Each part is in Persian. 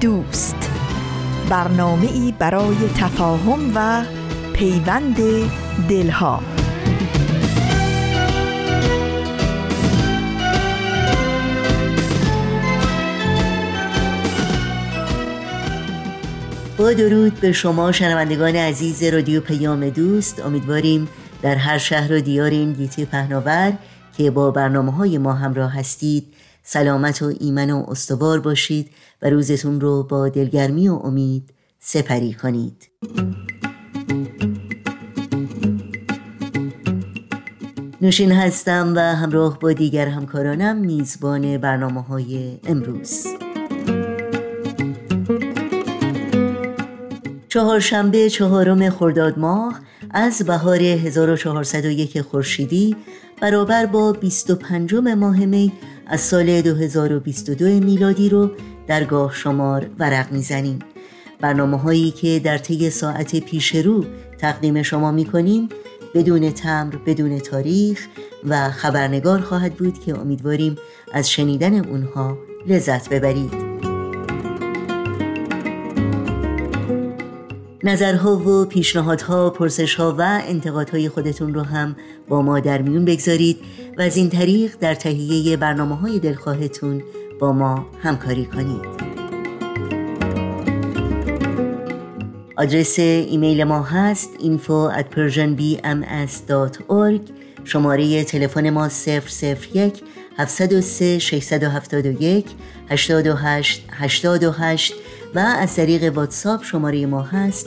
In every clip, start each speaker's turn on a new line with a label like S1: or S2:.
S1: دوست. برنامه ای برای تفاهم و پیوند دلها.
S2: با درود به شما شنوندگان عزیز رادیو پیام دوست. امیدواریم در هر شهر و دیار این گیتی پهناور که با برنامه های ما همراه هستید سلامت و ایمن و استوار باشید و روزتون رو با دلگرمی و امید سپری کنید. نوشین هستم و همراه با دیگر همکارانم میزبان برنامه های امروز. چهارشنبه چهارم خرداد ماه از بهار 1401 خورشیدی برابر با 25 ماه می از سال 2022 میلادی رو در گاه شمار ورق می‌زنیم. برنامه هایی که در طی ساعت پیش رو تقدیم شما می‌کنیم بدون تمر بدون تاریخ و خبرنگار خواهد بود که امیدواریم از شنیدن اونها لذت ببرید. نظرها و پیشنهادها، پرسشها و انتقادهای خودتون رو هم با ما در میون بگذارید. و از این طریق در تهیه برنامه های دلخواهتون با ما همکاری کنید. آدرس ایمیل ما هست info at persianbms.org شماره تلفن ما 001 703 671 828 828 و از طریق واتساپ شماره ما هست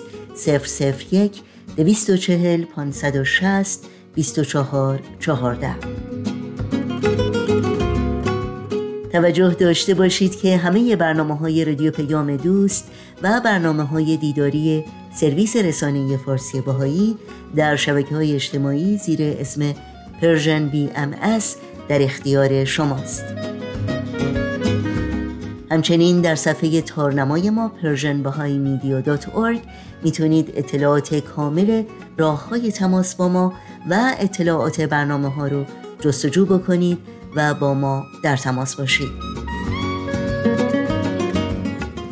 S2: 001 240 560 24 14 توجه داشته باشید که همه برنامه های رادیو پیام دوست و برنامه های دیداری سرویس رسانه فارسی باهایی در شبکه های اجتماعی زیر اسم Persian BMS در اختیار شماست. همچنین در صفحه تارنمای ما persianbahaimedia.org می‌تونید اطلاعات کامل راه های تماس با ما و اطلاعات برنامه ها رو جستجو بکنید و با ما در تماس باشید.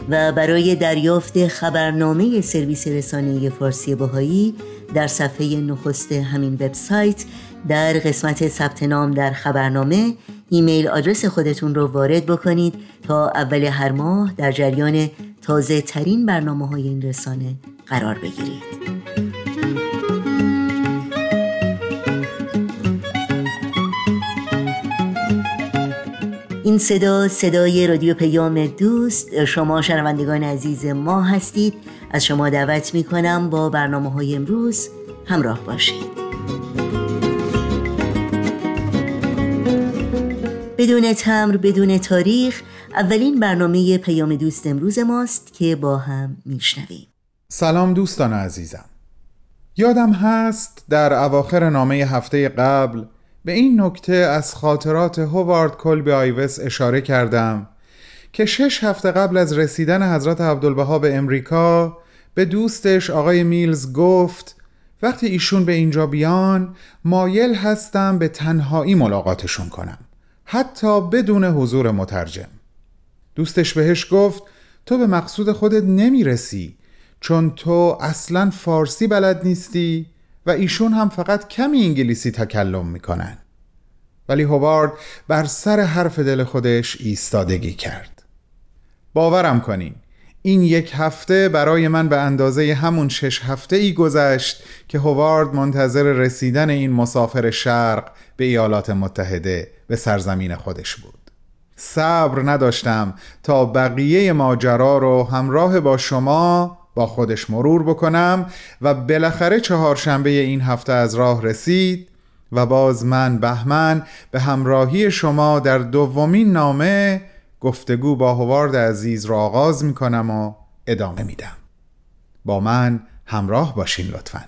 S2: و برای دریافت خبرنامه سرویس رسانه فارسی باهایی در صفحه نخست همین وبسایت در قسمت ثبت نام در خبرنامه ایمیل آدرس خودتون رو وارد بکنید تا اول هر ماه در جریان تازه ترین برنامه های این رسانه قرار بگیرید. این صدا صدای رادیو پیام دوست. شما شنوندگان عزیز ما هستید. از شما دعوت می کنم با برنامه های امروز همراه باشید. بدون تمر بدون تاریخ اولین برنامه پیام دوست امروز ماست که با هم میشنویم.
S3: سلام دوستان عزیزم. یادم هست در اواخر نامه هفته قبل به این نکته از خاطرات هوارد کلبی آیوس اشاره کردم که شش هفته قبل از رسیدن حضرت عبدالبها به امریکا به دوستش آقای میلز گفت وقتی ایشون به اینجا بیان مایل هستم به تنهایی ملاقاتشون کنم حتی بدون حضور مترجم. دوستش بهش گفت تو به مقصود خودت نمی‌رسی چون تو اصلا فارسی بلد نیستی و ایشون هم فقط کمی انگلیسی تکلم می‌کنن. ولی هوارد بر سر حرف دل خودش ایستادگی کرد. باورم کنین این یک هفته برای من به اندازه همون شش هفته ای گذشت که هوارد منتظر رسیدن این مسافر شرق به ایالات متحده به سرزمین خودش بود. صبر نداشتم تا بقیه ماجرا رو همراه با شما با خودش مرور بکنم و بالاخره چهارشنبه این هفته از راه رسید و باز من بهمن به همراهی شما در دومین نامه گفتگو با هوارد عزیز را آغاز می کنم و ادامه میدم. با من همراه باشین لطفا.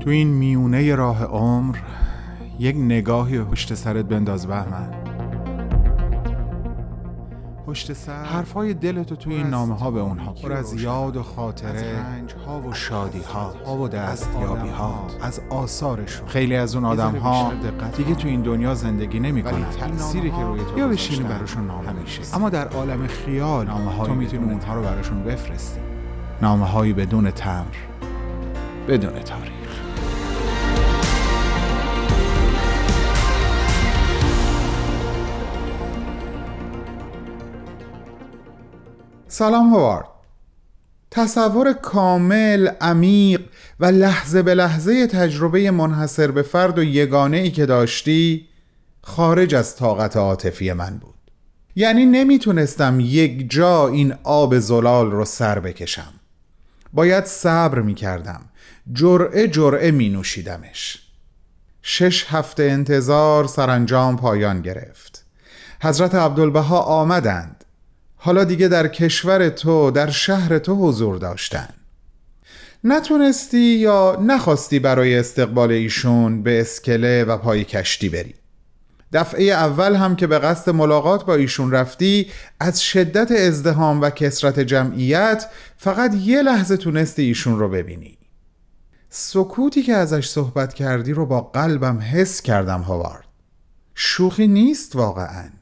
S3: تو این میونه راه عمر یک نگاهی پشت سرت بنداز بهمن. پشت سر. حرفای دلتو توی این نامه ها به اونها. پر از یاد و خاطره. ها و شادی ها ها و دستیابی ها از آثارشون. خیلی از اون آدم ها دیگه تو این دنیا زندگی نمی کنن تأثیری که روی تو یا بشینی براشون نامه میشه اما در عالم خیال نامه تو می‌تونی اونها رو براشون بفرستی. نامه هایی بدون تمر بدون تاریخ. سلام هوارد. تصور کامل، عمیق و لحظه به لحظه تجربه منحصر به فرد و یگانه ای که داشتی خارج از طاقت عاطفی من بود. یعنی نمی‌تونستم یک جا این آب زلال رو سر بکشم. باید صبر می‌کردم. جرعه جرعه می نوشیدمش شش هفته انتظار سرانجام پایان گرفت. حضرت عبدالبها آمدند. حالا دیگه در کشور تو در شهر تو حضور داشتن. نتونستی یا نخواستی برای استقبال ایشون به اسکله و پای کشتی بری. دفعه اول هم که به قصد ملاقات با ایشون رفتی از شدت ازدهام و کسرت جمعیت فقط یه لحظه تونستی ایشون رو ببینی. سکوتی که ازش صحبت کردی رو با قلبم حس کردم هاوارد. شوخی نیست واقعاً.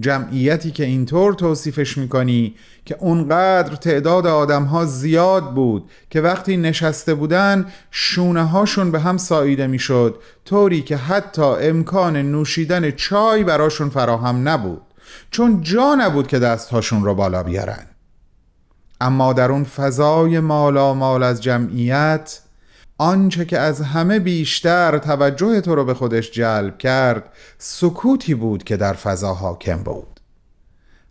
S3: جمعیتی که اینطور توصیفش می‌کنی که اونقدر تعداد آدم ها زیاد بود که وقتی نشسته بودن شونه هاشون به هم ساییده می‌شد طوری که حتی امکان نوشیدن چای براشون فراهم نبود چون جا نبود که دستهاشون رو بالا بیارن. اما در اون فضای مالا مال از جمعیت آنچه که از همه بیشتر توجه تو رو به خودش جلب کرد سکوتی بود که در فضا حاکم بود.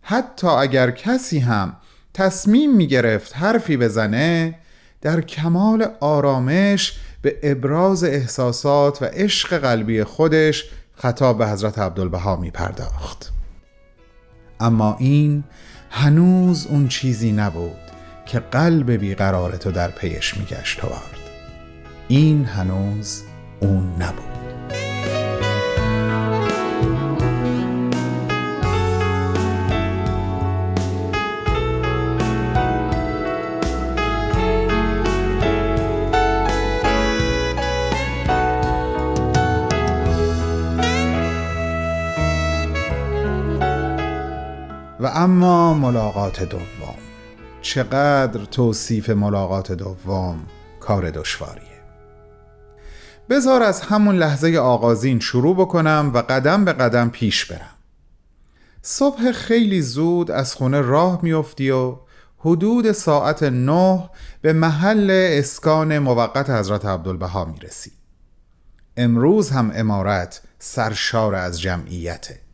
S3: حتی اگر کسی هم تصمیم می گرفت حرفی بزنه در کمال آرامش به ابراز احساسات و عشق قلبی خودش خطاب به حضرت عبدالبها می پرداخت اما این هنوز اون چیزی نبود که قلب بیقرار تو در پیش می گشت این هنوز اون نبود. و اما ملاقات دوم. چقدر توصیف ملاقات دوم کار دشواریه بذار از همون لحظه آغازین شروع بکنم و قدم به قدم پیش برم. صبح خیلی زود از خونه راه میافتی و حدود ساعت نه به محل اسکان موقت حضرت عبدالبها می‌رسی. امروز هم امارت سرشار از جمعیته.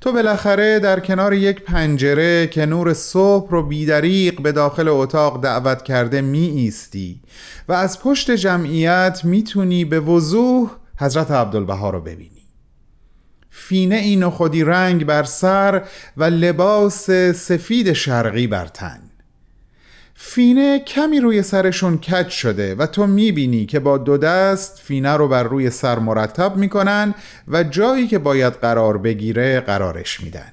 S3: تو بالاخره در کنار یک پنجره که نور صبح رو بیدریق به داخل اتاق دعوت کرده می ایستی و از پشت جمعیت می‌تونی به وضوح حضرت عبدالبها رو ببینی. فینه این خودی رنگ بر سر و لباس سفید شرقی بر تن. فینه کمی روی سرشون کج شده و تو می‌بینی که با دو دست فینه رو بر روی سر مرتب می‌کنن و جایی که باید قرار بگیره قرارش میدن.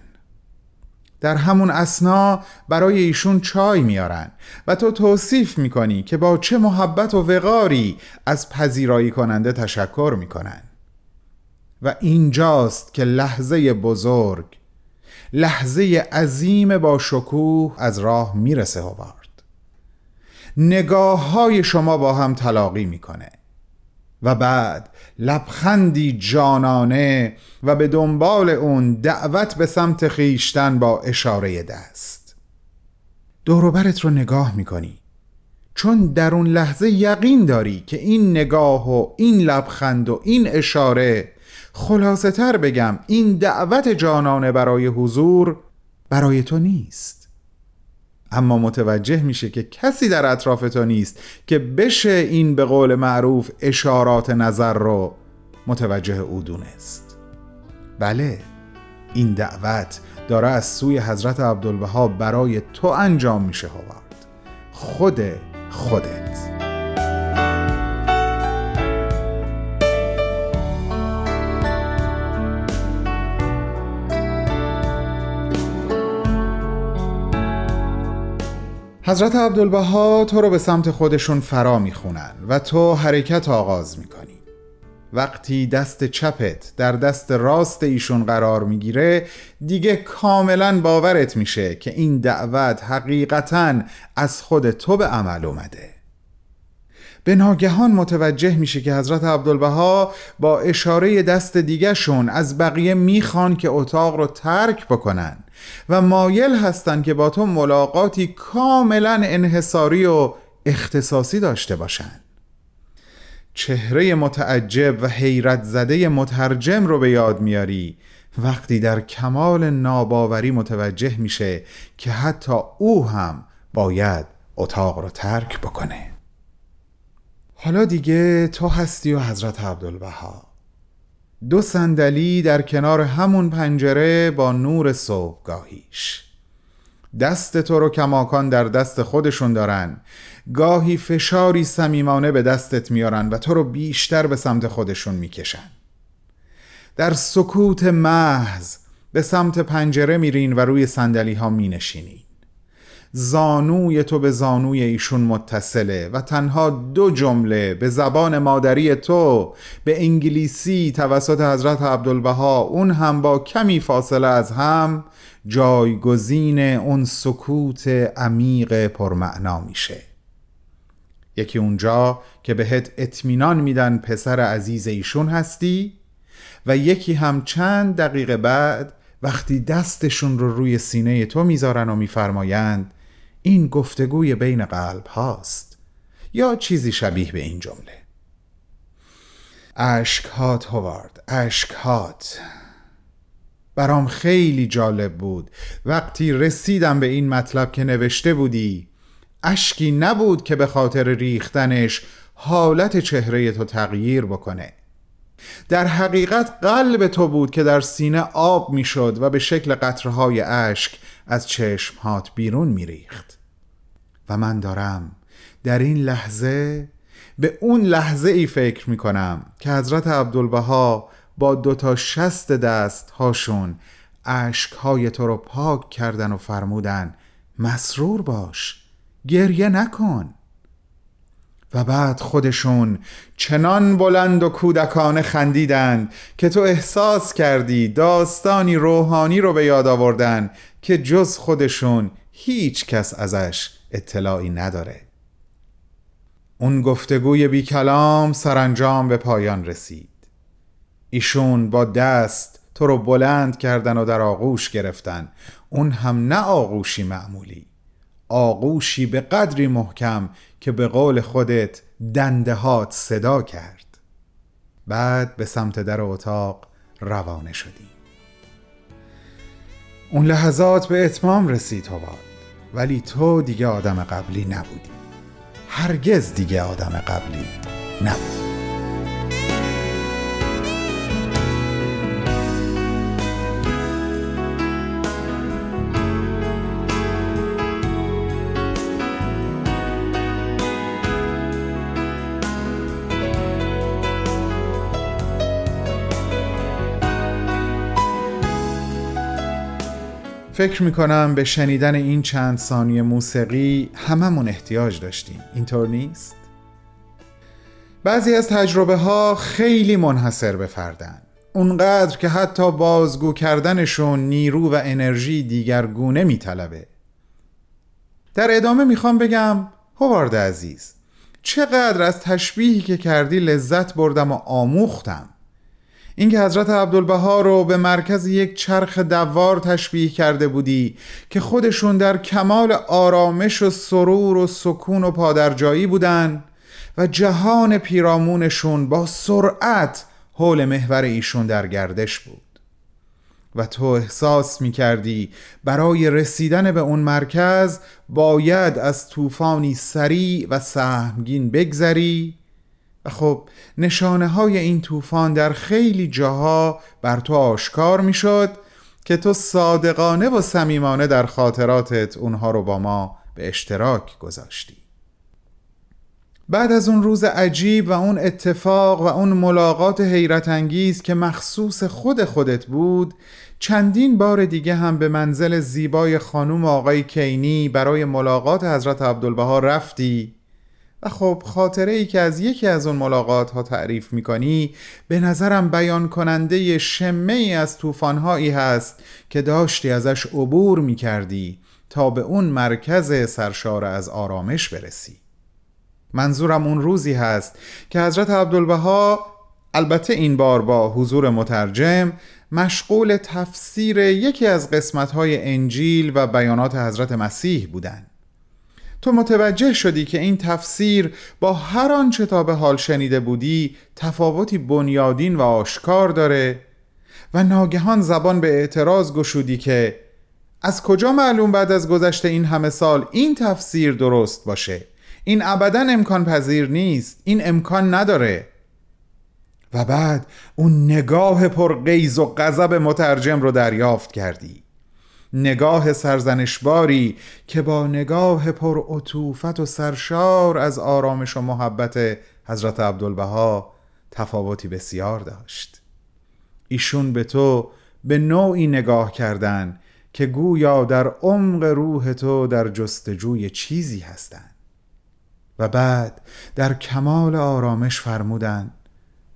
S3: در همون اسنا برای ایشون چای میارن و تو توصیف می‌کنی که با چه محبت و وقاری از پذیرایی کننده تشکر می‌کنن. و اینجاست که لحظه بزرگ لحظه عظیم با شکوه از راه می‌رسه هوا. نگاه های شما با هم تلاقی می‌کنه. و بعد لبخندی جانانه و به دنبال اون دعوت به سمت خیشتن با اشاره دست. دوروبرت رو نگاه می‌کنی. چون در اون لحظه یقین داری که این نگاه و این لبخند و این اشاره خلاصه تر بگم این دعوت جانانه برای حضور برای تو نیست. اما متوجه میشه که کسی در اطراف تو نیست که بشه این به قول معروف اشارات نظر رو متوجه او دونست. بله این دعوت داره از سوی حضرت عبدالبها برای تو انجام میشه هوارد. خود خودت. حضرت عبدالبها تو رو به سمت خودشون فرا می‌خونن و تو حرکت آغاز می‌کنی. وقتی دست چپت در دست راست ایشون قرار می‌گیره دیگه کاملا باورت میشه که این دعوت حقیقتا از خود تو به عمل اومده. به ناگهان متوجه میشه که حضرت عبدالبها با اشاره دست دیگهشون از بقیه می‌خوان که اتاق رو ترک بکنن. و مایل هستند که با تو ملاقاتی کاملا انحصاری و اختصاصی داشته باشند. چهره متعجب و حیرت زده مترجم رو به یاد میاری. وقتی در کمال ناباوری متوجه میشه که حتی او هم باید اتاق رو ترک بکنه. حالا دیگه تو هستی و حضرت عبدالبها. دو صندلی در کنار همون پنجره با نور صبحگاهیش. دست تو رو کماکان در دست خودشون دارن. گاهی فشاری صمیمانه به دستت میارن و تو رو بیشتر به سمت خودشون می‌کشن. در سکوت محض به سمت پنجره میرین و روی صندلی ها مینشینین. زانوی تو به زانوی ایشون متصله و تنها دو جمله به زبان مادری تو به انگلیسی توسط حضرت عبدالبها اون هم با کمی فاصله از هم جایگزین اون سکوت عمیق پرمعنا میشه. یکی اونجا که بهت اطمینان میدن پسر عزیز ایشون هستی و یکی هم چند دقیقه بعد وقتی دستشون رو روی سینه تو می‌ذارن و میفرمایند این گفتگوی بین قلب هاست یا چیزی شبیه به این جمله؟ اشکهات هوارد اشکهات. برام خیلی جالب بود. وقتی رسیدم به این مطلب که نوشته بودی اشکی نبود که به خاطر ریختنش حالت چهره تو تغییر بکنه. در حقیقت قلب تو بود که در سینه آب می‌شد و به شکل قطرهای اشک از چشمهات بیرون میریخت. و من دارم. در این لحظه به اون لحظه ای فکر می کنم که حضرت عبدالبها با دوتا شست دست هاشون عشق های تو رو پاک کردن و فرمودن مسرور باش گریه نکن. و بعد خودشون چنان بلند و کودکانه خندیدند که تو احساس کردی داستانی روحانی رو به یاد آوردن که جز خودشون هیچ کس ازش اطلاعی نداره. اون گفتگوی بی کلام سرانجام به پایان رسید. ایشون با دست تو رو بلند کردن و در آغوش گرفتن. اون هم نه آغوشی معمولی. آغوشی به قدری محکم که به قول خودت دندهات صدا کرد. بعد به سمت در اتاق روانه شدیم. اون لحظات به اتمام رسید هواد ولی تو دیگه آدم قبلی نبودی. هرگز دیگه آدم قبلی نبودی. فکر می‌کنم به شنیدن این چند ثانیه موسیقی هممون احتیاج داشتیم. اینطور نیست؟ بعضی از تجربه ها خیلی منحصر به فردن. اونقدر که حتی بازگو کردنشون نیرو و انرژی دیگرگونه میطلبه. در ادامه می‌خوام بگم هوارد عزیز چقدر از تشبیهی که کردی لذت بردم و آموختم. اینکه حضرت عبدالبها رو به مرکز یک چرخ دوار تشبیه کرده بودی که خودشون در کمال آرامش و سرور و سکون و پادرجایی بودن و جهان پیرامونشون با سرعت حول محور ایشون در گردش بود. و تو احساس می کردی برای رسیدن به اون مرکز باید از طوفانی سریع و سهمگین بگذری خب نشانه های این طوفان در خیلی جاها بر تو آشکار می شد که تو صادقانه و صمیمانه در خاطراتت اونها رو با ما به اشتراک گذاشتی. بعد از اون روز عجیب و اون اتفاق و اون ملاقات حیرت انگیز که مخصوص خود خودت بود چندین بار دیگه هم به منزل زیبای خانوم آقای کینی برای ملاقات حضرت عبدالبها رفتی و خب خاطره ای که از یکی از اون ملاقات ها تعریف می‌کنی به نظرم بیان کننده شمه ای از طوفانهایی هست که داشتی ازش عبور می‌کردی تا به اون مرکز سرشار از آرامش برسی منظورم اون روزی هست که حضرت عبدالبها البته این بار با حضور مترجم مشغول تفسیر یکی از قسمتهای انجیل و بیانات حضرت مسیح بودند. تو متوجه شدی که این تفسیر با هر آنچه تا به حال شنیده بودی تفاوتی بنیادین و آشکار داره و ناگهان زبان به اعتراض گشودی که از کجا معلوم بعد از گذشته این همه سال این تفسیر درست باشه؟ این ابدا امکان پذیر نیست این امکان نداره. و بعد اون نگاه پر غیظ و غضب مترجم رو دریافت کردی. نگاه سرزنشباری که با نگاه پر و سرشار از آرامش و محبت حضرت عبدالبها تفاوتی بسیار داشت. ایشون به تو به نوعی نگاه کردن که گویا در عمق روح تو در جستجوی چیزی هستند. و بعد در کمال آرامش فرمودند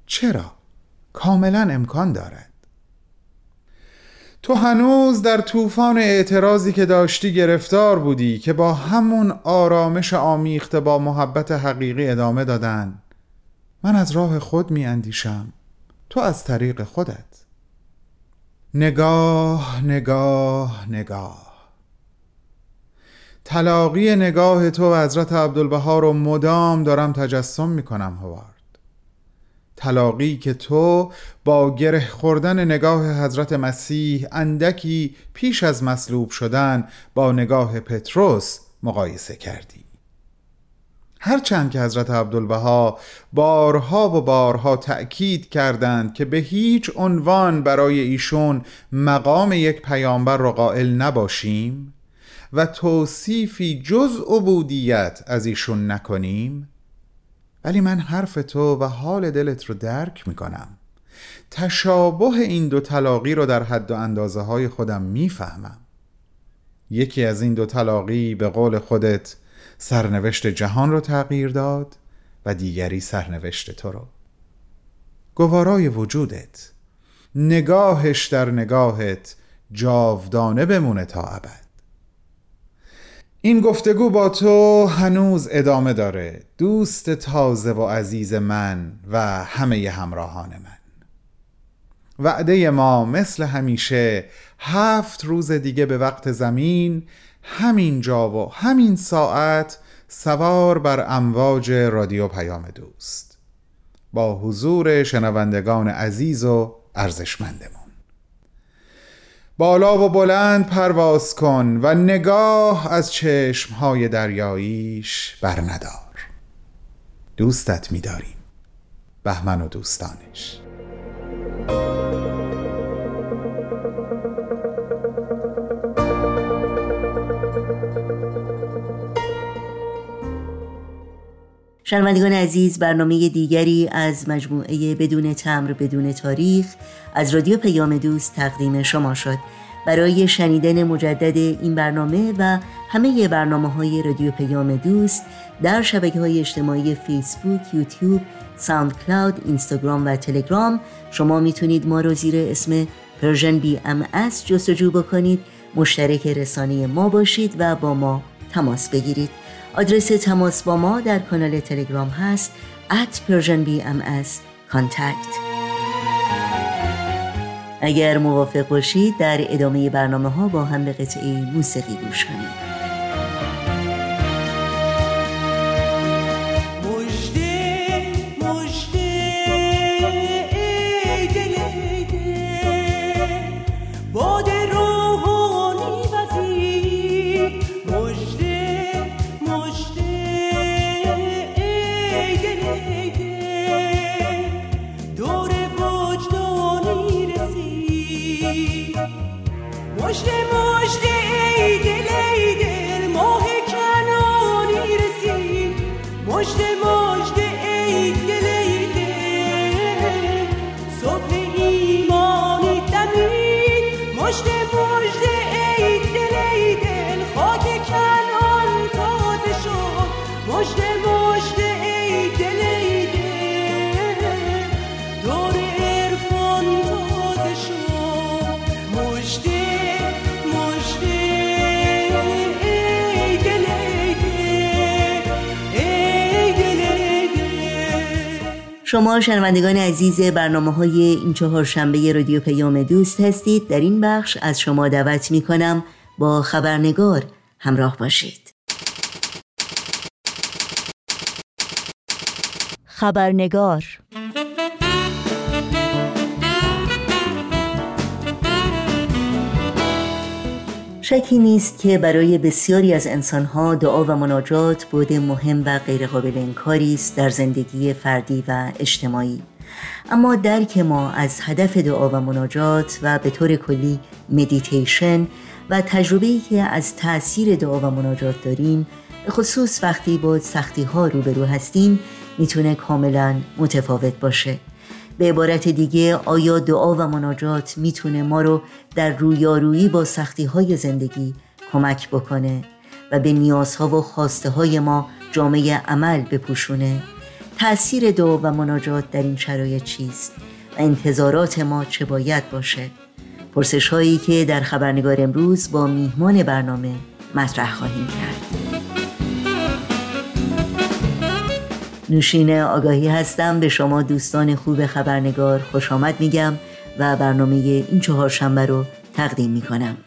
S3: چرا؟ کاملا امکان دارد. تو هنوز در طوفان اعتراضی که داشتی گرفتار بودی که با همون آرامش آمیخته با محبت حقیقی ادامه دادن. من از راه خود می اندیشم تو از طریق خودت. نگاه نگاه نگاه. تلاقی نگاه تو و حضرت عبدالبها رو مدام دارم تجسم می‌کنم هوارد تلاقی که تو با گره خوردن نگاه حضرت مسیح اندکی پیش از مصلوب شدن با نگاه پتروس مقایسه کردی. هرچند که حضرت عبدالبها بارها و بارها تأکید کردند که به هیچ عنوان برای ایشون مقام یک پیامبر را قائل نباشیم و توصیفی جز عبودیت از ایشون نکنیم ولی من حرف تو و حال دلت رو درک می‌کنم. تشابه این دو تلاقی رو در حد و اندازه های خودم می‌فهمم. یکی از این دو تلاقی به قول خودت سرنوشت جهان رو تغییر داد و دیگری سرنوشت تو رو. گوارای وجودت نگاهش در نگاهت جاودانه بمونه تا ابد. این گفتگو با تو هنوز ادامه داره. دوست تازه و عزیز من و همه همراهان من. وعده ما مثل همیشه هفت روز دیگه به وقت زمین همین جا و همین ساعت سوار بر امواج رادیو پیام دوست. با حضور شنوندگان عزیز و ارزشمندمون. بالا و بلند پرواز کن و نگاه از چشمهای دریاییش بر ندار دوستت می‌داریم. بهمن و دوستانش.
S2: شنوندگان عزیز برنامه دیگری از مجموعه بدون تمر بدون تاریخ از رادیو پیام دوست تقدیم شما شد. برای شنیدن مجدد این برنامه و همه برنامه های رادیو پیام دوست در شبکه های اجتماعی فیسبوک، یوتیوب، ساوند کلاود، اینستاگرام و تلگرام شما می‌تونید ما رو زیر اسم Persian BMS جستجو بکنید مشترک رسانه ما باشید و با ما تماس بگیرید. آدرس تماس با ما در کانال تلگرام هست at persianbms contact. اگر موافق باشید در ادامه برنامه ها با هم به قطعه موسیقی گوش کنید. شما شنوندگان عزیز برنامه های این چهار شنبه رادیو پیام دوست هستید. در این بخش از شما دعوت می کنم با خبرنگار همراه باشید.
S1: خبرنگار
S2: شکی نیست که برای بسیاری از انسانها دعا و مناجات بود مهم و غیرقابل انکاری است در زندگی فردی و اجتماعی. اما درک ما از هدف دعا و مناجات و به طور کلی مدیتیشن و تجربه‌ای که از تأثیر دعا و مناجات داریم خصوص وقتی با سختی ها روبرو هستیم می‌تونه کاملا متفاوت باشه. به عبارت دیگه آیا دعا و مناجات می‌تونه ما رو در رویارویی با سختی های زندگی کمک بکنه و به نیازها و خواسته های ما جامعه عمل بپوشونه؟ تأثیر دعا و مناجات در این شرایط چیست؟ و انتظارات ما چه باید باشه؟ پرسش هایی که در خبرنگار امروز با میهمان برنامه مطرح خواهیم کرد. نوشین آگاهی هستم به شما دوستان خوب خبرنگار خوش آمد میگم و برنامه این چهار شنبه رو تقدیم می‌کنم.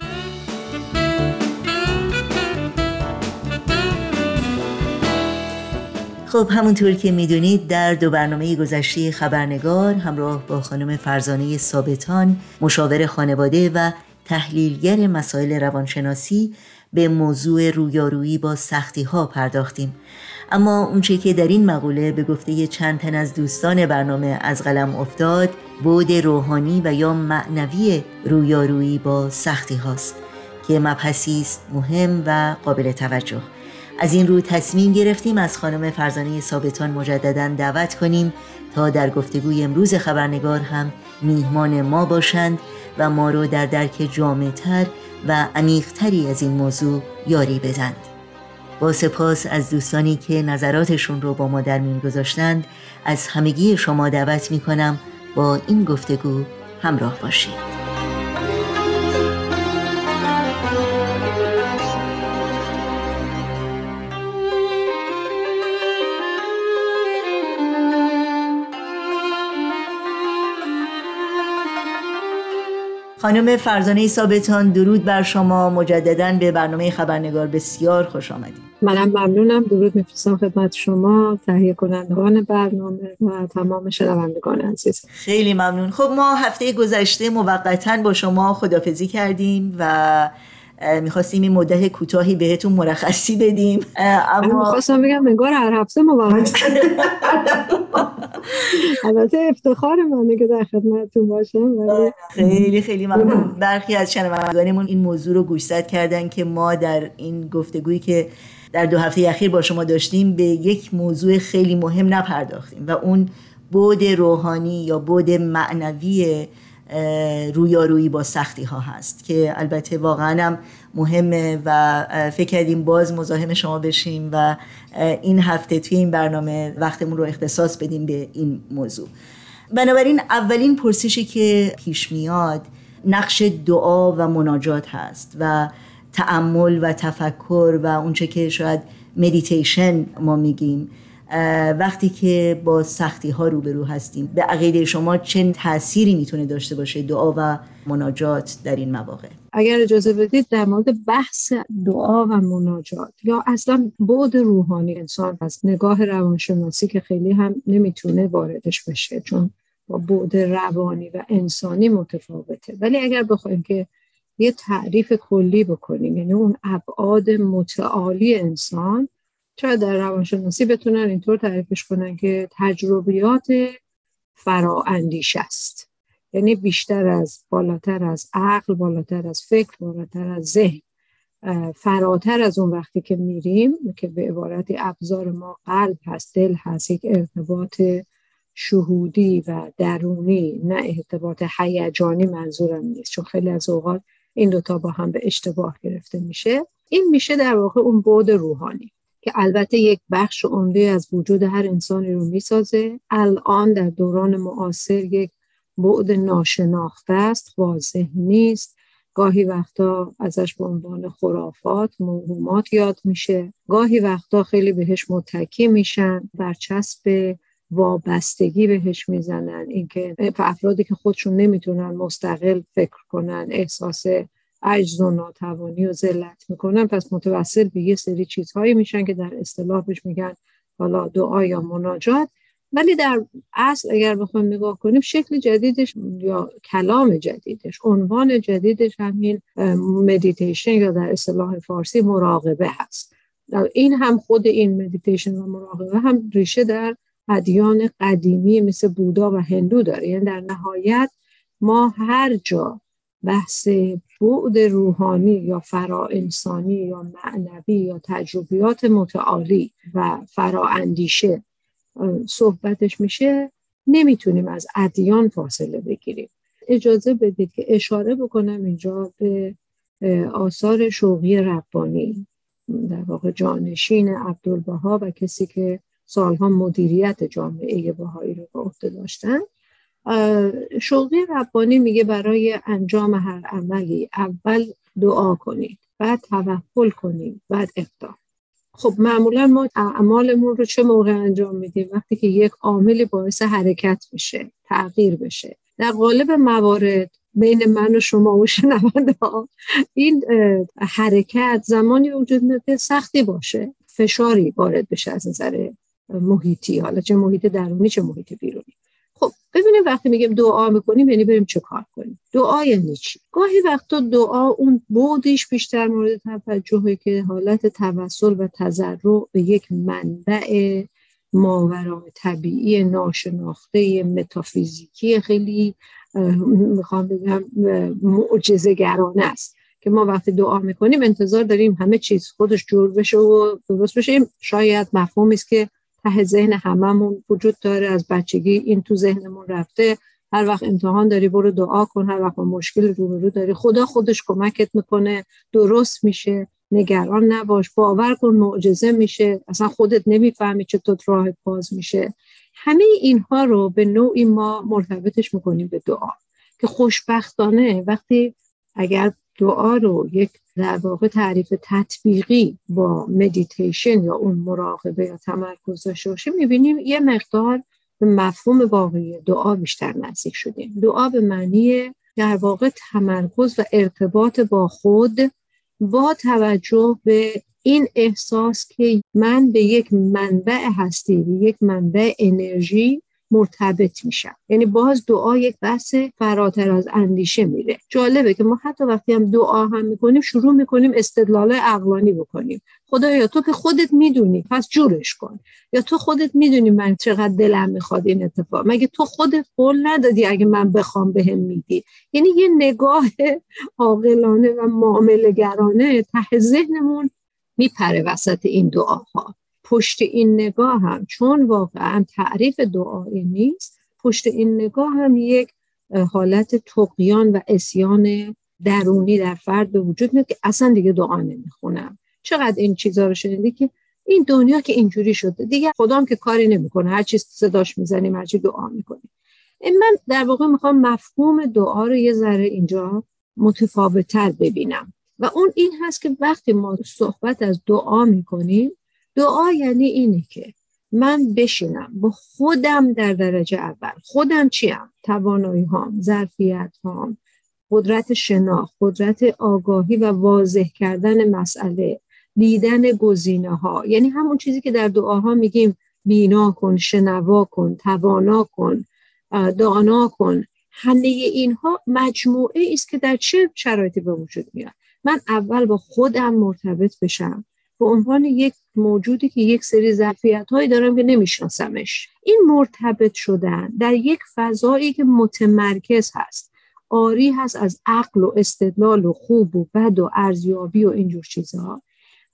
S2: خب همونطور که می‌دونید در دو برنامه گذشته خبرنگار همراه با خانم فرزانه ثابتان مشاور خانواده و تحلیلگر مسائل روانشناسی به موضوع رویارویی با سختی ها پرداختیم. اما اونچه که در این مقوله به گفته چند تن از دوستان برنامه از قلم افتاد بود روحانی و یا معنوی رویارویی با سختی هاست که مبحثی است مهم و قابل توجه. از این رو تصمیم گرفتیم از خانم فرزانه ثابتان مجددا دعوت کنیم تا در گفتگوی امروز خبرنگار هم میهمان ما باشند و ما رو در درک جامعتر و عمیقتری از این موضوع یاری بدند. با سپاس از دوستانی که نظراتشون رو با ما در میون گذاشتند از همگی شما دعوت می کنم با این گفتگو همراه باشید. خانم فرزانه ثابتان درود بر شما. مجددا به برنامه خبرنگار بسیار خوش آمدید.
S4: منم ممنونم. درود میفرستم خدمت شما تهیه کنندگان برنامه و تمام شنوندگان عزیز.
S2: خیلی ممنون. خب ما هفته گذشته موقتا با شما خدافزی کردیم و می‌خواستیم این مدت کوتاهی بهتون مرخصی بدیم.
S4: اما می‌خواستم بگم انگار هر هفته موقت. البته افتخار منه که در خدمتتون باشم
S2: خیلی خیلی ممنون. برخی از شنوندگانمون این موضوع رو گوشزد کردن که ما در این گفتگویی که در دو هفته اخیر با شما داشتیم به یک موضوع خیلی مهم نپرداختیم و اون بود روحانی یا بود معنوی رویارویی با سختی ها هست که البته واقعا هم مهمه و فکر کردیم باز مزاحم شما بشیم و این هفته توی این برنامه وقتمون رو اختصاص بدیم به این موضوع. بنابراین اولین پرسشی که پیش میاد نقش دعا و مناجات هست و تعمل و تفکر و اونچه که شاید مدیتیشن ما میگیم وقتی که با سختی ها روبرو هستیم. به عقیده شما چه تأثیری می‌تونه داشته باشه دعا و مناجات در این مواقع؟
S4: اگر اجازه بدید در مورد بحث دعا و مناجات یا اصلا بعد روحانی انسان از نگاه روانشناسی که خیلی هم نمی‌تونه واردش بشه چون با بعد روانی و انسانی متفاوته. ولی اگر بخوایم که یه تعریف کلی بکنیم. یعنی اون ابعاد متعالی انسان چرا در روانشناسی بتونن اینطور تعریفش کنن که تجربیات فرااندیش است. یعنی بیشتر از بالاتر از عقل بالاتر از فکر بالاتر از ذهن. فراتر از اون وقتی که میریم که به عبارت ابزار ما قلب هست دل هست یک ارتباط شهودی و درونی نه ارتباط هیجانی منظورم نیست. چون خیلی از اوقات این دوتا با هم به اشتباه گرفته میشه. این میشه در واقع اون بود روحانی که البته یک بخش عمده از وجود هر انسانی رو می‌سازه. الان در دوران معاصر یک بعد ناشناخته است واضح نیست. گاهی وقتا ازش به عنوان خرافات موهومات یاد میشه. گاهی وقتا خیلی بهش متکی میشن برچسب وابستگی بهش می‌زنن. اینکه افرادی که خودشون نمی‌تونن مستقل فکر کنن احساس عجز و ناتوانی و ذلت می‌کنن پس متوسل به یه سری چیزهایی میشن که در اصطلاح میگن حالا دعا یا مناجات. ولی در اصل اگر بخوایم نگاه کنیم شکل جدیدش یا کلام جدیدش عنوان جدیدش همین مدیتیشن یا در اصطلاح فارسی مراقبه هست. این هم خود این مدیتیشن و مراقبه هم ریشه در ادیان قدیمی مثل بودا و هندو داره. یعنی در نهایت ما هر جا بحث بعد روحانی یا فرا انسانی یا معنوی یا تجربیات متعالی و فرا اندیشه صحبتش میشه نمی‌تونیم از ادیان فاصله بگیریم. اجازه بدید که اشاره بکنم اینجا به آثار شوقی ربانی. در واقع جانشین عبدالبها و کسی که سالها مدیریت جامعه بهایی رو به عهده داشتن. شوقی ربانی میگه برای انجام هر عملی اول دعا کنید بعد توکل کنید بعد اقدام. خب معمولا ما اعمالمون رو چه موقع انجام میدیم؟ وقتی که یک عاملی باعث حرکت بشه تغییر بشه. در قالب موارد بین من و شما و شنونده این حرکت زمانی وجود که سختی باشه فشاری وارد بشه از نظر محیطی حالا چه محیط درونی چه محیط بیرونی. خب ببینیم وقتی میگیم دعا می‌کنیم یعنی بریم چه کار کنیم؟ دعا یعنی چی؟ گاهی وقتا دعا اون بودیش بیشتر مورد توجهه که حالت توسل و تضرع به یک منبع ماورای طبیعی ناشناخته متافیزیکی خیلی می‌خوام بگم معجزه گرانه است که ما وقتی دعا می‌کنیم انتظار داریم همه چیز خودش جور بشه و درست بشه. شاید مفهومی است که ته ذهن هممون وجود داره از بچگی این تو ذهنمون رفته. هر وقت امتحان داری برو دعا کن هر وقت مشکل روبرو داری. خدا خودش کمکت می‌کنه درست میشه. نگران نباش باور کن معجزه میشه. اصلا خودت نمی‌فهمی چطور راهت باز میشه. همه اینها رو به نوعی ما مرتبطش می‌کنیم به دعا که خوشبختانه وقتی اگر دعا رو یک در واقع تعریف تطبیقی با مدیتیشن یا اون مراقبه یا تمرکز داشته باشیم می‌بینیم یه مقدار به مفهوم واقعی دعا بیشتر نزدیک شدیم. دعا به معنی در واقع تمرکز و ارتباط با خود با توجه به این احساس که من به یک منبع هستی به یک منبع انرژی مرتبط میشن. یعنی باز دعا یک بحث فراتر از اندیشه میره. جالبه که ما حتی وقتی هم دعا هم می‌کنیم شروع می‌کنیم استدلال عقلانی بکنیم. خدایا تو که خودت می‌دونی پس جورش کن. یا تو خودت می‌دونی من چقدر دلم می‌خواد این اتفاق. مگه تو خودت قول ندادی اگه من بخوام بهم میدی؟ یعنی یه نگاه عاقلانه و معاملهگرانه ته ذهنمون میپره وسط این دعاها. پشت این نگاه هم چون واقعا تعریف دعایی نیست پشت این نگاه هم یک حالت تقیان و اسیان درونی در فرد به وجود میاد که اصلا دیگه دعا نمی‌خونم. چقدر این چیزها رو شنیدی که این دنیا که اینجوری شده دیگه خدام که کاری نمی‌کنه هر چیز صداش می‌زنیم هر چی دعا می‌کنیم. من در واقع می‌خوام مفهوم دعا رو یه ذره اینجا متفاوتتر ببینم. و اون این هست که وقتی ما صحبت از دعا می‌کنیم دعا یعنی اینه که من بشینم با خودم در درجه اول. خودم چیم؟ توانایی هام ظرفیت هام قدرت شناخت قدرت آگاهی و واضح کردن مسئله دیدن گزینه ها یعنی همون چیزی که در دعاها میگیم بینا کن شنوا کن توانا کن دانا کن. همه اینها مجموعه است که در چه شرایطی به وجود میاد. من اول با خودم مرتبط بشم. به عنوان یک موجودی که یک سری ظرفیت هایی دارم که نمیشناسمش. این مرتبط شدن در یک فضایی که متمرکز هست. آری هست از عقل و استدلال و خوب و بد و ارزیابی و اینجور چیزها.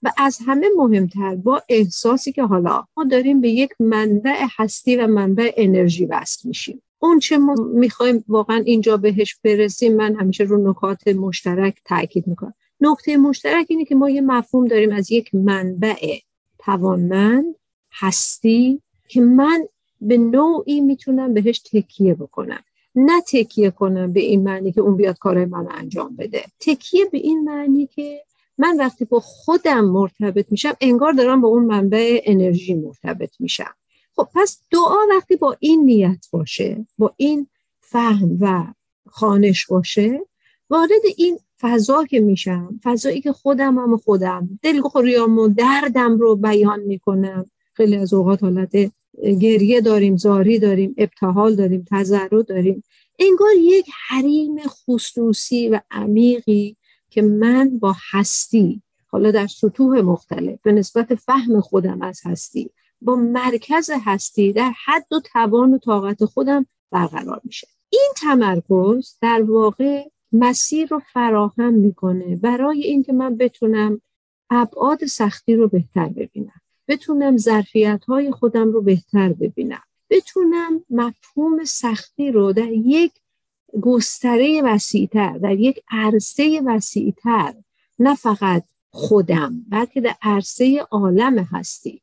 S4: و از همه مهمتر با احساسی که حالا ما داریم به یک منبع هستی و منبع انرژی وصل میشیم. اون چه ما می‌خوایم واقعا اینجا بهش برسیم من همیشه رو نکات مشترک تاکید می‌کنم. نکته مشترک اینه که ما یه مفهوم داریم از یک منبع توانمند هستی که من به نوعی می‌تونم بهش تکیه بکنم. نه تکیه کنم به این معنی که اون بیاد کارهای من انجام بده. تکیه به این معنی که من وقتی با خودم مرتبط میشم انگار دارم با اون منبع انرژی مرتبط میشم. خب پس دعا وقتی با این نیت باشه با این فهم و خانش باشه وارد این فضا که میشم فضایی که خودم هم خودم. دلخوریام و دردم رو بیان می‌کنم. خیلی از اوقات حالت گریه داریم زاری داریم ابتحال داریم تذرع داریم. انگار یک حریم خصوصی و عمیقی که من با هستی حالا در سطوح مختلف به نسبت فهم خودم از هستی با مرکز هستی در حد و توان و طاقت خودم برقرار میشه. این تمرکز در واقع مسیر رو فراهم می‌کنه برای اینکه من بتونم ابعاد سختی رو بهتر ببینم. بتونم ظرفیت های خودم رو بهتر ببینم. بتونم مفهوم سختی رو در یک گستره وسیعتر در یک عرصه وسیعتر نه فقط خودم بلکه در عرصه عالم هستی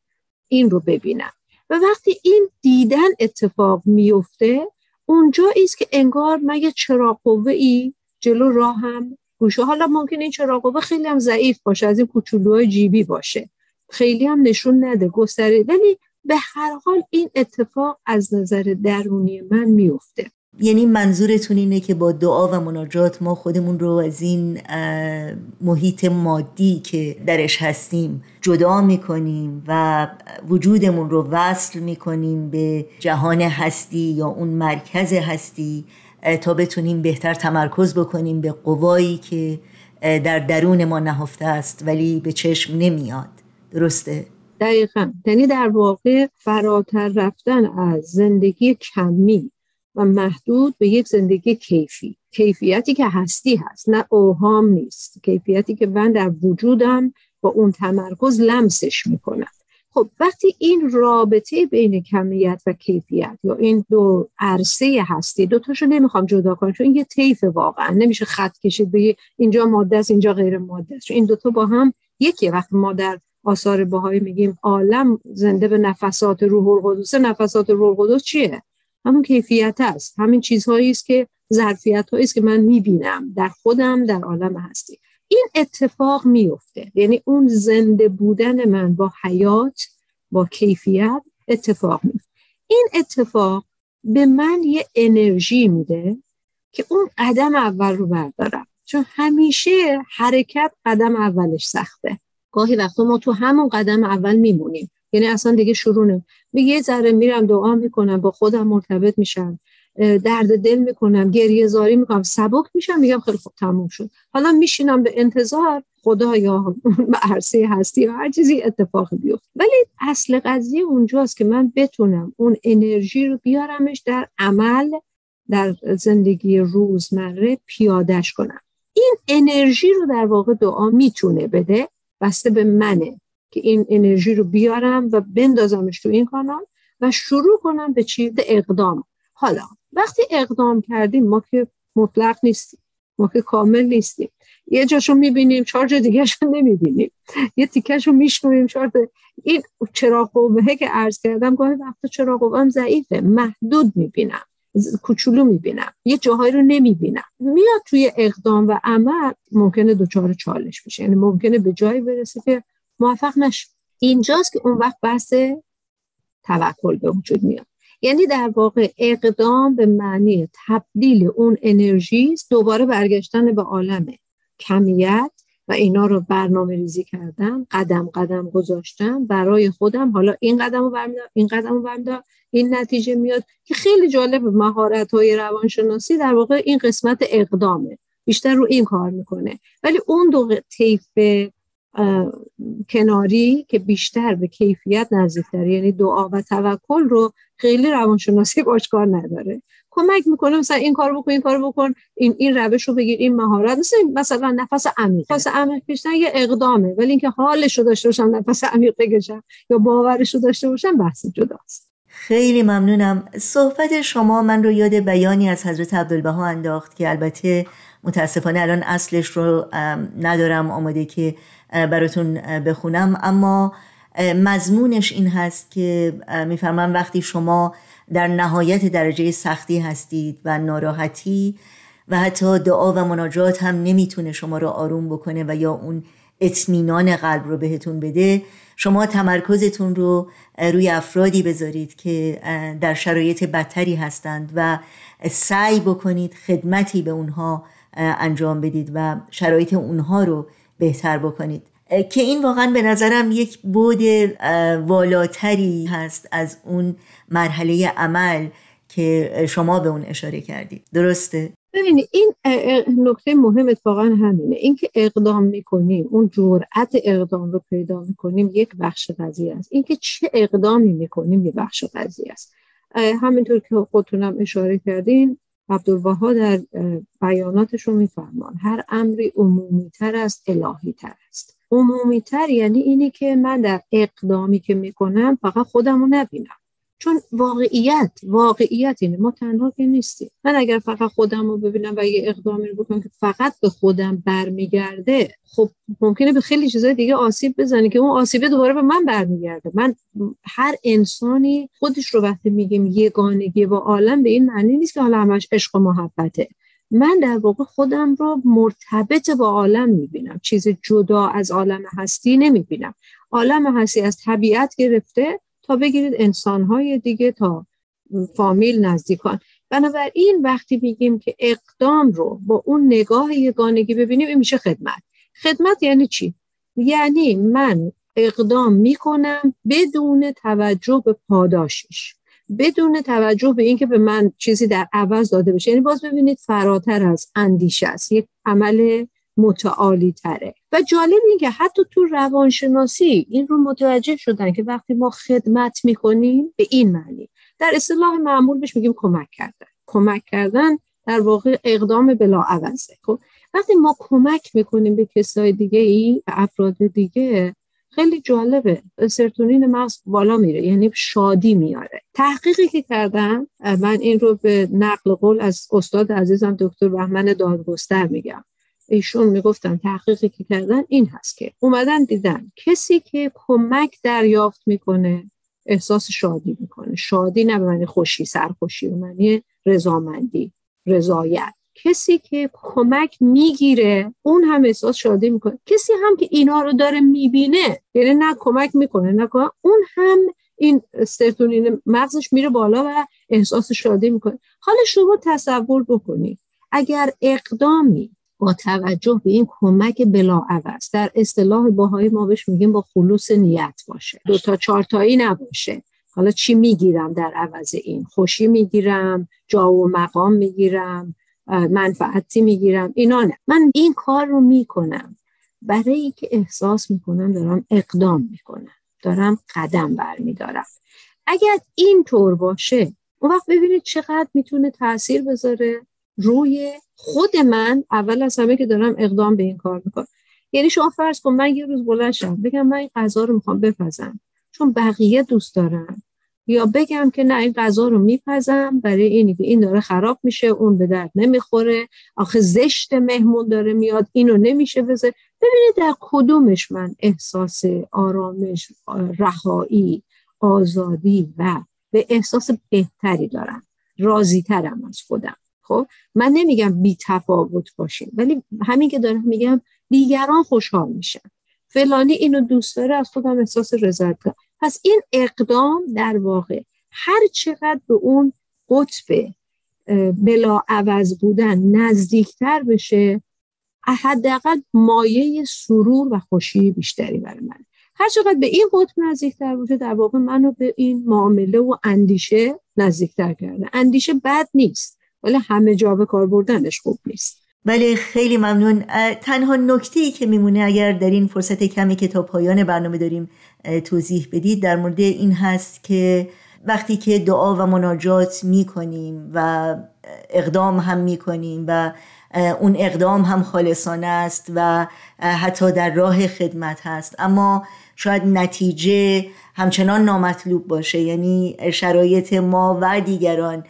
S4: این رو ببینم. و وقتی این دیدن اتفاق میفته اونجا است که انگار من یه چراغ قوه ای جلو راهم گوشه. حالا ممکن این چراغ قوه خیلی هم ضعیف باشه از این کوچولوهای جیبی باشه. خیلی هم نشون نده گستره. ولی به هر حال این اتفاق از نظر درونی من میفته
S2: یعنی منظورتون اینه که با دعا و مناجات ما خودمون رو از این محیط مادی که درش هستیم جدا می‌کنیم و وجودمون رو وصل می‌کنیم به جهان هستی یا اون مرکز هستی. تا بتونیم بهتر تمرکز بکنیم به قوایی که در درون ما نهفته است ولی به چشم نمیاد. درسته؟
S4: دقیقا. یعنی در واقع فراتر رفتن از زندگی کمی و محدود به یک زندگی کیفی. کیفیتی که هستی هست نه اوهام نیست. کیفیتی که من در وجودم با اون تمرکز لمسش می‌کنم. خب وقتی این رابطه بین کمیت و کیفیت یا این دو عرصه هستی دو تاشو نمی‌خوام جدا کنم چون یه طیف واقعا. نمیشه خط کشید به اینجا ماده است اینجا غیر ماده است. این دوتا با هم یکی وقتی ما در آثار باهایی میگیم عالم زنده به نفسات روح القدس نفسات روح القدس چیه؟ همون کیفیت است. همین چیزهایی است که ظرفیت است که من می‌بینم. در خودم در عالم هستی. این اتفاق میفته یعنی اون زنده بودن من با حیات با کیفیت اتفاق میفته این اتفاق به من یه انرژی میده که اون قدم اول رو بردارم. چون همیشه حرکت قدم اولش سخته. گاهی وقتا ما تو همون قدم اول میمونیم. یعنی اصلا دیگه شروع نمی یه ذره میرم دعا می‌کنم با خودم مرتبط میشم. درد دل می‌کنم گریه زاری می‌کنم سبک میشم میگم خیلی خوب تموم شد. حالا میشینم به انتظار خدا یا عرصه هستی یا هر چیزی اتفاق بیفته. ولی اصل قضیه اونجاست که من بتونم اون انرژی رو بیارمش در عمل در زندگی روزمره پیادش کنم. این انرژی رو در واقع دعا می‌تونه بده بسته به منه که این انرژی رو بیارم و بندازمش تو این کانال و شروع کنم به چی اقدام. حالا وقتی اقدام کردیم ما که مطلق نیستیم ما که کامل نیستیم. یه جاشو می‌بینیم چهار جا دیگه نمی‌بینیم. یه تیکش رو میشنویم چهار این چراغ قوه که عرض کردم گاهی وقت چراغ هم ضعیفه. محدود می‌بینم. کوچولو می‌بینم. یه جاهایی رو نمی‌بینم. میاد توی اقدام و عمل ممکنه دوچار چالش بشه یعنی ممکنه به جایی برسه که موفق نشه اینجاست که اون وقت بحث توکل به وجود میاد. یعنی در واقع اقدام به معنی تبدیل اون انرژی دوباره برگشتن به عالم کمیت و اینا رو برنامه ریزی کردم قدم قدم گذاشتم برای خودم. حالا این قدم رو برمیدارم این قدم رو برمیدارم این نتیجه میاد که خیلی جالب مهارت های روانشناسی در واقع این قسمت اقدامه. بیشتر رو این کار می‌کنه. ولی اون دو طیف کناری که بیشتر به کیفیت نزدیکتر یعنی دعا و توکل رو خیلی روانشناسی باش کار نداره. کمک می‌کنه مثلا این کار بکن این کار بکن. این این روش رو بگیر این مهارت. مثلا مثلا نفس عمیق. نفس عمیق کشیدن یه اقدامه. ولی اینکه حالش رو داشته باشم نفس عمیق بکشم یا باورش رو داشته باشم بحث جداست.
S2: خیلی ممنونم. صحبت شما من رو یاد بیانی از حضرت عبدالبها انداخت که البته متاسفانه الان اصلش رو ندارم آماده که براتون بخونم. اما مضمونش این هست که میفرمم وقتی شما در نهایت درجه سختی هستید و ناراحتی و حتی دعا و مناجات هم نمی‌تونه شما رو آروم بکنه و یا اون اطمینان قلب رو بهتون بده شما تمرکزتون رو روی افرادی بذارید که در شرایط بدتری هستند و سعی بکنید خدمتی به اونها انجام بدید و شرایط اونها رو بهتر بکنید که این واقعا به نظرم یک بود والاتری هست از اون مرحله عمل که شما به اون اشاره کردید درسته؟
S4: ببینید این نکته مهم اتفاقا همینه. اینکه اقدام می‌کنیم اون جرأت اقدام رو پیدا می‌کنیم یک بخش قضیه است. اینکه چه اقدامی می‌کنیم یک بخش قضیه است. همینطور که خودتونم اشاره کردین عبدالبها در بیاناتشون میفرمان. هر امری عمومی تر است الهی تر است. عمومی تر یعنی اینی که من در اقدامی که می‌کنم فقط خودم رو نبینم. چون واقعیت واقعیت اینه. ما تنها که نیستیم. من اگر فقط خودم رو ببینم و یه اقدامی رو بکنم که فقط به خودم برمیگرده خب ممکنه به خیلی چیزای دیگه آسیب بزنه که اون آسیبه دوباره به من برمیگرده. من هر انسانی خودش رو وقتی میگیم یگانگی با عالم به این معنی نیست که حالا همش عشق و محبته. من در واقع خودم رو مرتبط با عالم می‌بینم. چیز جدا از عالم هستی نمی‌بینم. عالم هستی از طبیعت گرفته تا بگیرید انسانهای دیگه تا فامیل نزدیکان بنابراین وقتی میگیم که اقدام رو با اون نگاه یگانگی ببینیم این میشه خدمت. خدمت یعنی چی؟ یعنی من اقدام می‌کنم بدون توجه به پاداشش. بدون توجه به اینکه به من چیزی در عوض داده بشه. یعنی باز ببینید فراتر از اندیشه است. یک عمل متعالی تره و جالب این که حتی تو روانشناسی این رو متوجه شدن که وقتی ما خدمت می‌کنیم به این معنی. در اصطلاح معمول بهش میگیم کمک کردن. کمک کردن در واقع اقدام بلا عوضه خب وقتی ما کمک می‌کنیم به کسای دیگه ای به افراد دیگه خیلی جالبه. سرتونین مغز بالا میره یعنی شادی میاره. تحقیقی که کردم من این رو به نقل قول از استاد عزیزم دکتر بهمن دادگستر میگم. ایشون می‌گفتن تحقیقی که کردن این هست که اومدن دیدن کسی که کمک دریافت می‌کنه احساس شادی می‌کنه. شادی نه به معنی خوشی سرخوشی به معنی رضامندی رضایت. کسی که کمک می‌گیره اون هم احساس شادی می‌کنه. کسی هم که اینا رو داره می‌بینه یعنی نه کمک می‌کنه نه اون هم این سرتونین مغزش میره بالا و احساس شادی می‌کنه. حالا شما تصور بکنید اگر اقدامی با توجه به این کمک بلاعوض. در اصطلاح باهای ما بهش میگیم با خلوص نیت باشه. دو تا چارتایی نباشه. حالا چی می‌گیرم در عوض این؟ خوشی می‌گیرم جا و مقام می‌گیرم منفعتی می‌گیرم اینا نه. من این کار رو می‌کنم برای که احساس می‌کنم دارم اقدام می‌کنم. دارم قدم برمیدارم. اگر این طور باشه اون وقت ببینید چقدر می‌تونه تاثیر بذاره. روی خود من اول از همه که دارم اقدام به این کار می‌کنم. یعنی شما فرض کن من یه روز بلند شم بگم من این غذا رو می‌خوام بپزم. چون بقیه دوست دارم یا بگم که نه این غذا رو میپزم برای اینی که این داره خراب میشه اون به درد نمی‌خوره. آخه زشت مهمون داره میاد اینو نمیشه بزه. ببینید در کدومش من احساس آرامش رهایی آزادی و به احساس بهتری دارم. راضی ترم از خودم. خب؟ من نمیگم بی تفاوت باشیم ولی همین که دارم میگم دیگران خوشحال میشن. فلانی اینو دوست داره از خودم احساس رضایت کنم. پس این اقدام در واقع هر چقدر به اون قطب بلا عوض بودن نزدیکتر بشه حداقل مایه سرور و خوشی بیشتری برای من. هر چقدر به این قطب نزدیکتر باشه در واقع منو به این معامله و اندیشه نزدیکتر کرده. اندیشه بد نیست. ولی همه جا به کار بردنش خوب نیست.
S2: بله خیلی ممنون. تنها نکته ای که میمونه اگر در این فرصت کمی که تا پایان برنامه داریم توضیح بدید در مورد این هست که وقتی که دعا و مناجات می‌کنیم و اقدام هم می‌کنیم و اون اقدام هم خالصانه است و حتی در راه خدمت هست. اما شاید نتیجه همچنان نامطلوب باشه یعنی شرایط ما و دیگران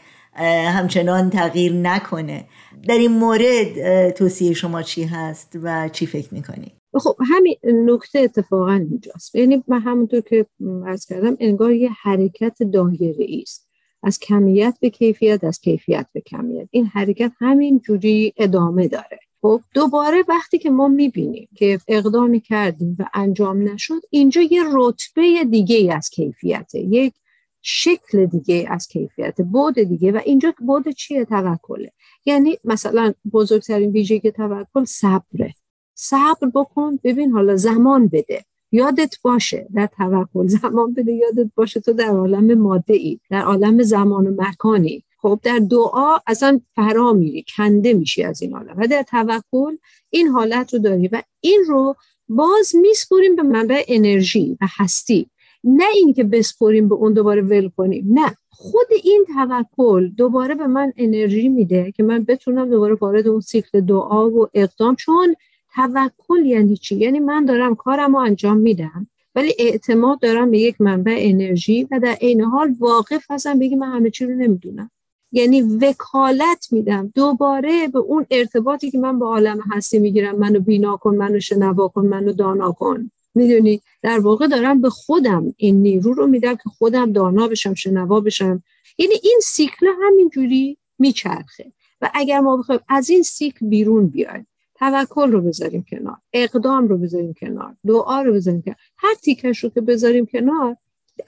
S2: همچنان تغییر نکنه. در این مورد توصیه شما چی هست و چی فکر می‌کنی؟
S4: خب همین نکته اتفاقا اینجاست. یعنی من همونطور که ارز کردم انگار یه حرکت دایره است. از کمیت به کیفیت از کیفیت به کمیت. این حرکت همین جوری ادامه داره. خب دوباره وقتی که ما می‌بینیم که اقدامی کردیم و انجام نشد اینجا یه رتبه دیگه از کیفیته. یک شکل دیگه از کیفیت بود دیگه. و اینجا بود چیه؟ توکله یعنی مثلا بزرگترین ویژگی توکل صبره. صبر بکن ببین حالا زمان بده. یادت باشه در توکل زمان بده یادت باشه تو در عالم ماده ای در عالم زمان و مکانی. خب در دعا اصلا فرا میری کنده میشی از این عالم و در توکل این حالت رو داری. و این رو باز میسپریم به منبع انرژی و هستی. نه اینکه بسپریم به اون دوباره ول کنیم نه. خود این توکل دوباره به من انرژی میده که من بتونم دوباره وارد اون سیکل دعا و اقدام چون توکل یعنی چی؟ یعنی من دارم کارم رو انجام میدم ولی اعتماد دارم به یک منبع انرژی و در عین حال واقف هستم بگی من همه چی رو نمی‌دونم. یعنی وکالت میدم دوباره به اون ارتباطی که من با عالم هستی می‌گیرم منو بینا کن منو شنوا کن منو دانا کن. می‌دونی؟ در واقع دارم به خودم این نیرو رو میدم که خودم دانا بشم شنوا بشم. یعنی این سیکل همینجوری میچرخه. و اگر ما بخوایم از این سیکل بیرون بیایم توکل رو بذاریم کنار اقدام رو بذاریم کنار دعا رو بذاریم کنار. هر تیکش رو که بذاریم کنار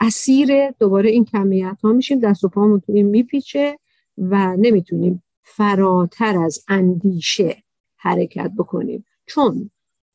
S4: اسیر دوباره این کمیت ها میشیم دست و پامون تو میپیچه و نمی‌تونیم فراتر از اندیشه حرکت بکنیم. چون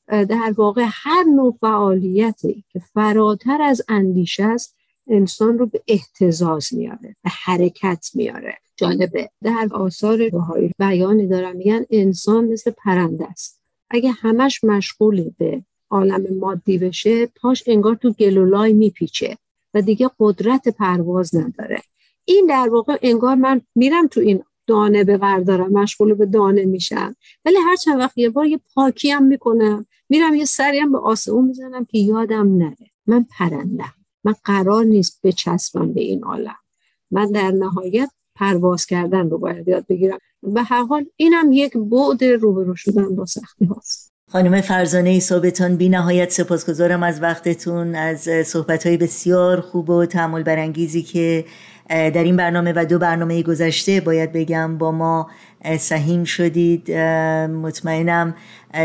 S4: در واقع هر نوع فعالیتی که فراتر از اندیشه است انسان رو به احتزاز میاره به حرکت میاره. جالبه. در آثار روحایی بیانی دارم میگن انسان مثل پرنده است. اگه همش مشغول به عالم مادی بشه پاش انگار تو گلولای میپیچه و دیگه قدرت پرواز نداره. این در واقع انگار من میرم تو این دانه به بردارم مشغول به دانه میشم. ولی هر چند وقت یه بار یه پاکی هم می‌کنم میرم یه سریم به آسمون می‌زنم که یادم نره. من پرندم. من قرار نیست بچسبم به این عالم. من در نهایت پرواز کردن رو باید یاد بگیرم. به هر حال اینم یک بعد روبرو شدن با سختی هاست.
S2: خانم فرزانه ثابتان بی نهایت سپاسگزارم از وقتتون از صحبت های بسیار خوب و تعمل برانگیزی که در این برنامه و دو برنامه گذشته باید بگم با ما سهیم شدید. مطمئنم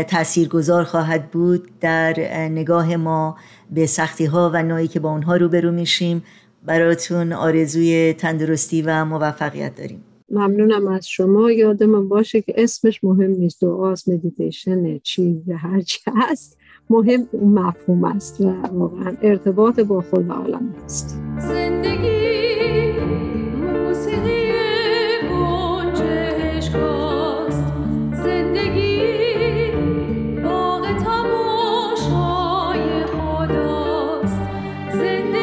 S2: تاثیرگذار خواهد بود در نگاه ما به سختی ها و نوعی که با اونها روبرو میشیم. براتون آرزوی تندرستی و موفقیت داریم.
S4: ممنونم از شما. یادم باشه که اسمش مهم نیست. دعاست مدیتیشن چی هر چی هست. مهم مفهوم است و واقعا ارتباط با خود عالم است. زندگی
S2: به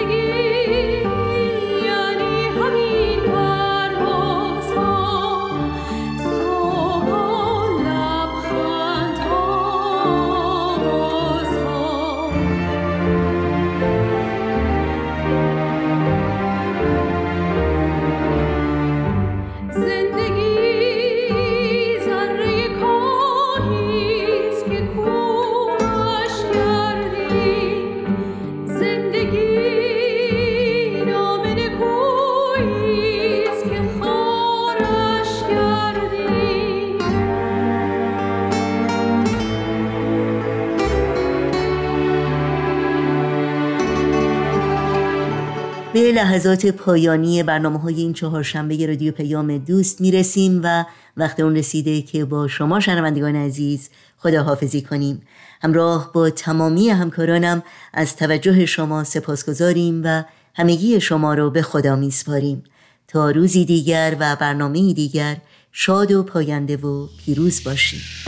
S2: لحظات پایانی برنامه های این چهارشنبه رادیو پیام دوست می‌رسیم و وقت اون رسیده که با شما شنوندگان عزیز خداحافظی کنیم. همراه با تمامی همکارانم از توجه شما سپاسگزاریم و همگی شما رو به خدا میسپاریم. تا روزی دیگر و برنامه دیگر شاد و پاینده و پیروز باشید.